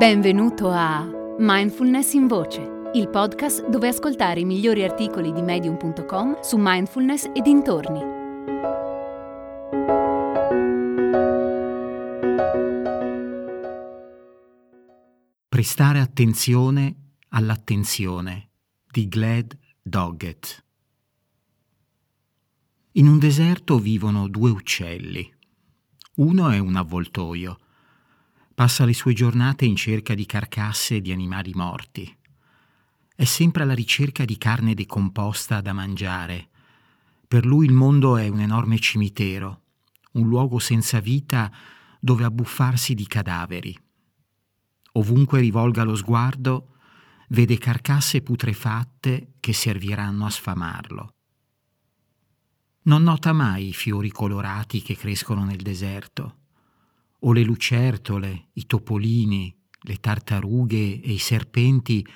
Benvenuto a Mindfulness in Voce, il podcast dove ascoltare i migliori articoli di medium.com su mindfulness e dintorni. Prestare attenzione all'attenzione di Glad Doggett. In un deserto vivono due uccelli. Uno è un avvoltoio Passa le sue giornate in cerca di carcasse di animali morti. È sempre alla ricerca di carne decomposta da mangiare. Per lui il mondo è un enorme cimitero, un luogo senza vita dove abbuffarsi di cadaveri. Ovunque rivolga lo sguardo, vede carcasse putrefatte che serviranno a sfamarlo. Non nota mai i fiori colorati che crescono nel deserto o le lucertole, i topolini, le tartarughe e i serpenti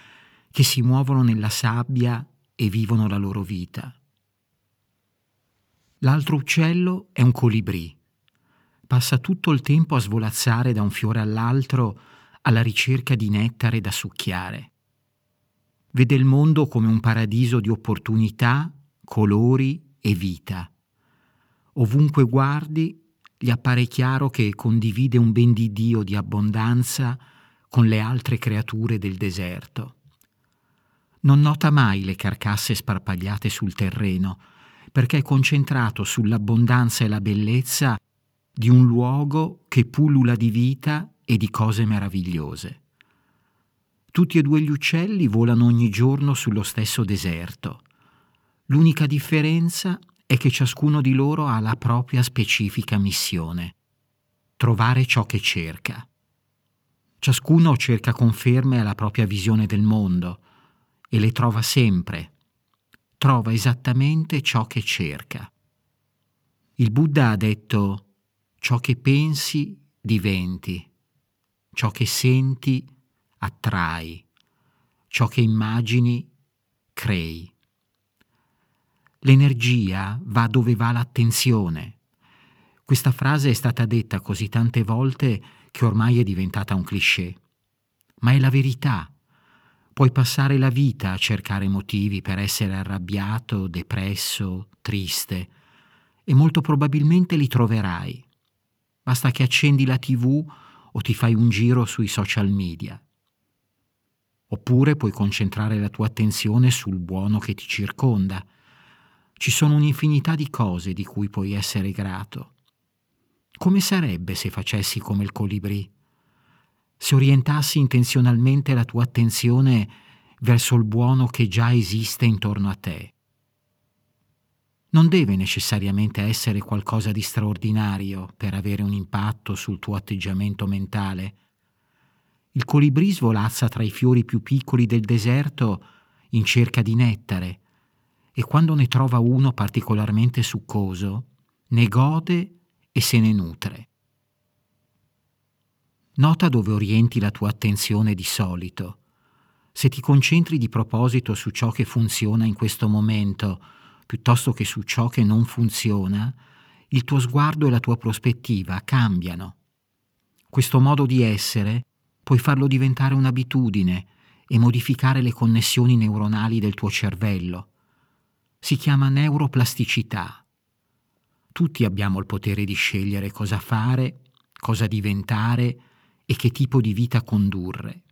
che si muovono nella sabbia e vivono la loro vita. L'altro uccello è un colibrì. Passa tutto il tempo a svolazzare da un fiore all'altro alla ricerca di nettare da succhiare. Vede il mondo come un paradiso di opportunità, colori e vita. Ovunque guardi gli appare chiaro che condivide un ben di Dio di abbondanza con le altre creature del deserto. Non nota mai le carcasse sparpagliate sul terreno, perché è concentrato sull'abbondanza e la bellezza di un luogo che pullula di vita e di cose meravigliose. Tutti e due gli uccelli volano ogni giorno sullo stesso deserto. L'unica differenza è che ciascuno di loro ha la propria specifica missione, trovare ciò che cerca. Ciascuno cerca conferme alla propria visione del mondo e le trova sempre. Trova esattamente ciò che cerca. Il Buddha ha detto ciò che pensi diventi, ciò che senti attrai, ciò che immagini crei. L'energia va dove va l'attenzione. Questa frase è stata detta così tante volte che ormai è diventata un cliché. Ma è la verità. Puoi passare la vita a cercare motivi per essere arrabbiato, depresso, triste, e molto probabilmente li troverai. Basta che accendi la tv o ti fai un giro sui social media. Oppure puoi concentrare la tua attenzione sul buono che ti circonda ci sono un'infinità di cose di cui puoi essere grato. Come sarebbe se facessi come il colibrì? Se orientassi intenzionalmente la tua attenzione verso il buono che già esiste intorno a te. Non deve necessariamente essere qualcosa di straordinario per avere un impatto sul tuo atteggiamento mentale. Il colibrì svolazza tra i fiori più piccoli del deserto in cerca di nettare e quando ne trova uno particolarmente succoso, ne gode e se ne nutre. Nota dove orienti la tua attenzione di solito. Se ti concentri di proposito su ciò che funziona in questo momento, piuttosto che su ciò che non funziona, il tuo sguardo e la tua prospettiva cambiano. Questo modo di essere puoi farlo diventare un'abitudine e modificare le connessioni neuronali del tuo cervello si chiama neuroplasticità. Tutti abbiamo il potere di scegliere cosa fare, cosa diventare e che tipo di vita condurre.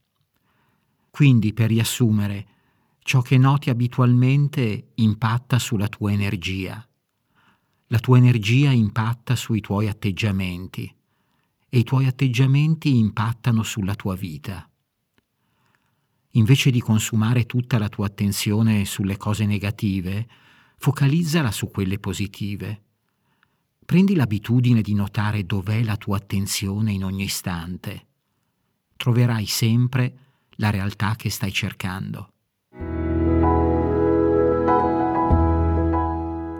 Quindi, per riassumere, ciò che noti abitualmente impatta sulla tua energia. La tua energia impatta sui tuoi atteggiamenti e i tuoi atteggiamenti impattano sulla tua vita. Invece di consumare tutta la tua attenzione sulle cose negative, focalizzala su quelle positive. Prendi l'abitudine di notare dov'è la tua attenzione in ogni istante. Troverai sempre la realtà che stai cercando.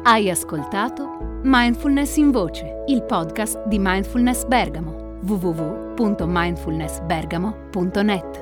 Hai ascoltato Mindfulness in Voce, il podcast di Mindfulness Bergamo www.mindfulnessbergamo.net